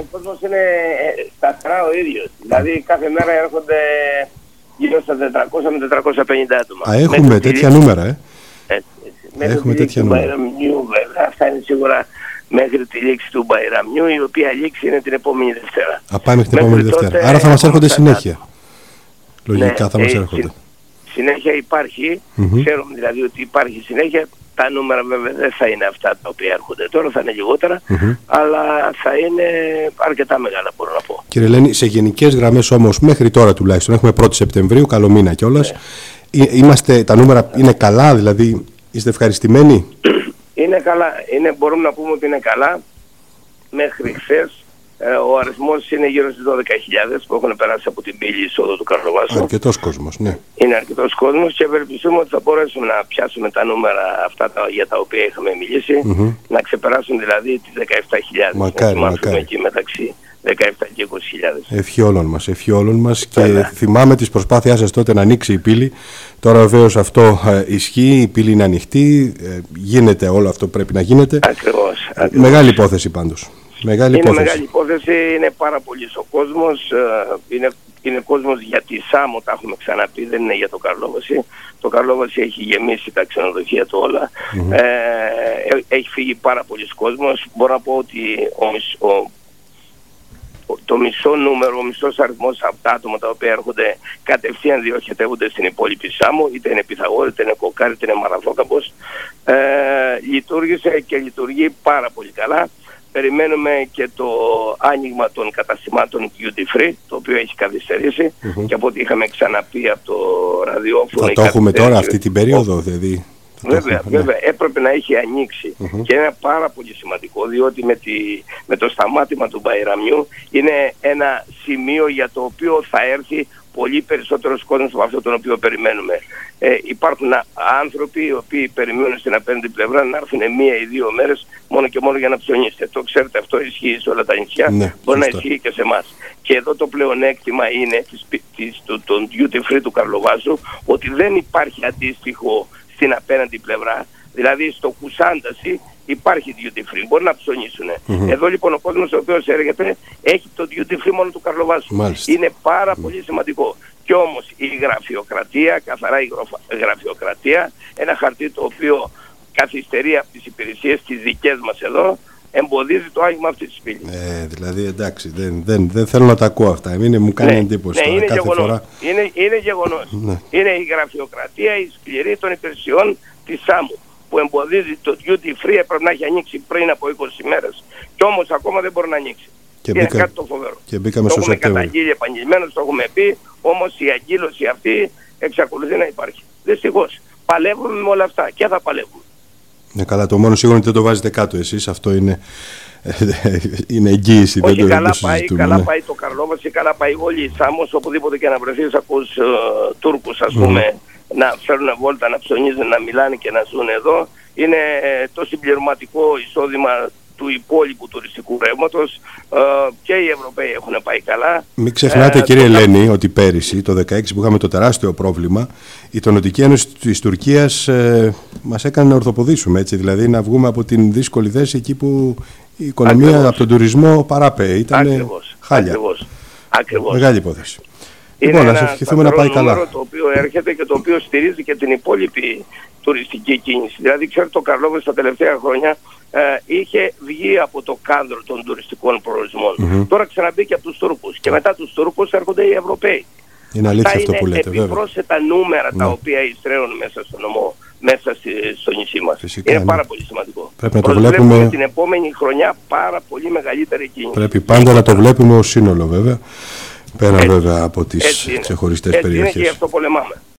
Ο κόσμος είναι ε, σταθερά ο ίδιος. Δηλαδή κάθε μέρα έρχονται γύρω στα 400 με 450 άτομα. Α, έχουμε Μέχρι τη τέτοια λήξη- νούμερα, ε. έτσι, έτσι. Μέχρι Έχουμε τη λήξη τέτοια του νούμερα. Μπαϊραμιού βέβαια. Αυτά είναι σίγουρα μέχρι τη λήξη του Μπαϊραμιού η οποία λήξη είναι την επόμενη Δευτέρα. Α, πάμε μέχρι την Μέχρι επόμενη τότε Δευτέρα. Άρα θα μας έχουμε έρχονται αυτά. συνέχεια. Λογικά Ναι, θα μας ε, έρχονται. συ- Συνέχεια υπάρχει, Μμμ. ξέρουμε δηλαδή ότι υπάρχει συνέχεια. Τα νούμερα βέβαια δεν θα είναι αυτά τα οποία έρχονται τώρα, θα είναι λιγότερα, Μμμ. αλλά θα είναι αρκετά μεγάλα μπορώ να πω. Κύριε Ελένη, σε γενικές γραμμές όμως, μέχρι τώρα τουλάχιστον, έχουμε 1η Σεπτεμβρίου, καλό μήνα κιόλας. Ναι. Είμαστε, τα νούμερα είναι καλά, δηλαδή είστε ευχαριστημένοι; Είναι καλά, είναι, μπορούμε να πούμε ότι είναι καλά. Μέχρι χθες ο αριθμός είναι γύρω στις 12.000 που έχουν περάσει από την πύλη εισόδου του Καρλοβάσου. Αρκετός κόσμος, ναι. Είναι αρκετός κόσμος και ευελπιστούμε ότι θα μπορέσουμε να πιάσουμε τα νούμερα αυτά τα, για τα οποία είχαμε μιλήσει, Μμμ. να ξεπεράσουν δηλαδή τις 17.000. Μακάρι, να μάθουμε μακάρι. εκεί μεταξύ 17 και 20.000. Ευχή όλων μας, ευχή όλων μας και Βέβαια. θυμάμαι τις προσπάθειάς σας τότε να ανοίξει η πύλη. Τώρα βεβαίως αυτό ε, ισχύει, η πύλη είναι ανοιχτή, ε, γίνεται όλο αυτό που πρέπει να γίνεται. Ακριβώς. ακριβώς. Μεγάλη υπόθεση πάντως. Μεγάλη Είναι υπόθεση. μεγάλη υπόθεση, είναι πάρα πολύς ο κόσμος, ε, είναι, είναι κόσμος για τη Σάμο, τα έχουμε ξαναπεί, δεν είναι για το Καρλόβαση. Το Καρλόβαση έχει γεμίσει τα ξενοδοχεία του όλα. Ε, ε, έχει φύγει πάρα πολλοί κόσμος. Μπορώ να πω ότι ο, μισ- ο- ο- το μισό νούμερο, ο μισός αριθμός από τα άτομα τα οποία έρχονται κατευθείαν διοχετεύονται στην υπόλοιπη Σάμο, είτε είναι Πυθαγόρη, είτε είναι Κοκάρη, είτε είναι Μαραθώκαμπος. Ε, λειτουργήσε και λειτουργεί πάρα πολύ καλά. Περιμένουμε και το άνοιγμα των καταστημάτων duty free, το οποίο έχει καθυστερήσει και από ό,τι είχαμε ξαναπεί από το ραδιόφωνο. Θα η το έχουμε τώρα καθυστέρηση- αυτή την περίοδο, δηλαδή. Θα το Βέβαια, έχουμε, ναι. βέβαια, έπρεπε να έχει ανοίξει. Και είναι πάρα πολύ σημαντικό, διότι με, τη, με το σταμάτημα του Μπαϊραμιού είναι ένα σημείο για το οποίο θα έρθει πολύ περισσότερος κόσμος από αυτό τον οποίο περιμένουμε. Ε, υπάρχουν α- άνθρωποι οι οποίοι περιμένουν στην απέναντι πλευρά να έρθουν μία ή δύο μέρες μόνο και μόνο για να ψωνίσετε. Το ξέρετε, αυτό ισχύει σε όλα τα νησιά, Ναι, μπορεί να σωστά. ισχύει και σε εμάς. Και εδώ το πλεονέκτημα είναι της, πι- της, του, των duty free του Καρλοβάσου ότι δεν υπάρχει αντίστοιχο στην απέναντι πλευρά. Δηλαδή στο Κουσάνταση υπάρχει duty free, μπορεί να ψωνίσουν. Εδώ λοιπόν ο κόσμος ο οποίος έρχεται έχει το duty free μόνο του Καρλοβάσου. Μάλιστα. Είναι πάρα πολύ σημαντικό. Και όμως η γραφειοκρατία, καθαρά η γραφα- γραφειοκρατία, ένα χαρτί το οποίο καθυστερεί από τις υπηρεσίες τις δικές μας εδώ, εμποδίζει το άγγιγμα αυτής της πύλης. Ε, δηλαδή εντάξει, δεν, δεν, δεν θέλω να τα ακούω αυτά. Μην μου κάνει εντύπωση ναι, τώρα είναι κάθε γεγονός. φορά. Είναι, είναι γεγονός. Ναι. Είναι η γραφειοκρατία, η σκληρή των υπηρεσιών της ΣΑΜΟΥ που εμποδίζει το duty free έπρεπε να έχει ανοίξει πριν από 20 μέρες. Και όμως ακόμα δεν μπορεί να ανοίξει. Και είναι μπήκα- κάτι το φοβερό. και μπήκαμε το στο έχουμε Σεπτέμβριο. καταγγείλει επανειλημμένως, το έχουμε πει, όμως η αγκύλωση αυτή εξακολουθεί να υπάρχει. Δυστυχώς. Παλεύουμε με όλα αυτά και θα παλεύουμε. Ναι, καλά, το μόνο σίγουρο είναι ότι δεν το βάζετε κάτω εσείς. Αυτό είναι, είναι εγγύηση. δεν Όχι, το, δεν καλά το πάει, συζητούμε, καλά ναι. πάει το Καρλόβαση, καλά πάει όλη η Σάμος, οπουδήποτε και να βρεθείς ακούς ε, Τούρκους ας πούμε να φέρουν βόλτα, να ψωνίζουν, να μιλάνε και να ζουν εδώ. Είναι ε, το συμπληρωματικό εισόδημα του υπόλοιπου τουριστικού ρεύματος ε, και οι Ευρωπαίοι έχουν πάει καλά. Μην ξεχνάτε Ε, κύριε το- Ελένη ότι πέρυσι το 2016 που είχαμε το τεράστιο πρόβλημα η Τονοτική Ένωση της Τουρκίας ε, μας έκανε να ορθοποδήσουμε έτσι δηλαδή να βγούμε από την δύσκολη θέση εκεί που η οικονομία Ακριβώς. από τον τουρισμό παράπε ήταν Ακριβώς, χάλια. ακριβώς, ακριβώς. Μεγάλη υπόθεση. Είναι Λοιπόν, να ένα σας ευχηθούμε να σταθερό πάει καλά. νούμερο το οποίο έρχεται και το οποίο στηρίζει και την υπόλοιπη τουριστική κίνηση. Δηλαδή, ξέρετε, το Καρλόβες τα τελευταία χρόνια ε, είχε βγει από το κάδρο των τουριστικών προορισμών. Τώρα ξαναμπήκε από τους Τούρκους και μετά τους Τούρκους έρχονται οι Ευρωπαίοι. Είναι αλήθεια Αυτά αυτό είναι που λέτε βέβαια. επιπρόσθετα νούμερα τα Ναι. οποία ειστρέφουν μέσα στο νομό, μέσα στη, στο νησί μας. Φυσικά, είναι ναι. πάρα πολύ σημαντικό. Πρέπει να το Προσβλέπουμε βλέπουμε- την επόμενη χρονιά πάρα πολύ μεγαλύτερη κίνηση. Πρέπει πάντα να το βλέπουμε ως σύνολο βέβαια. Πέρα Έτσι. βέβαια από τις Έτσι είναι. ξεχωριστές Έτσι είναι και γι' περιοχές. αυτό πολεμάμε.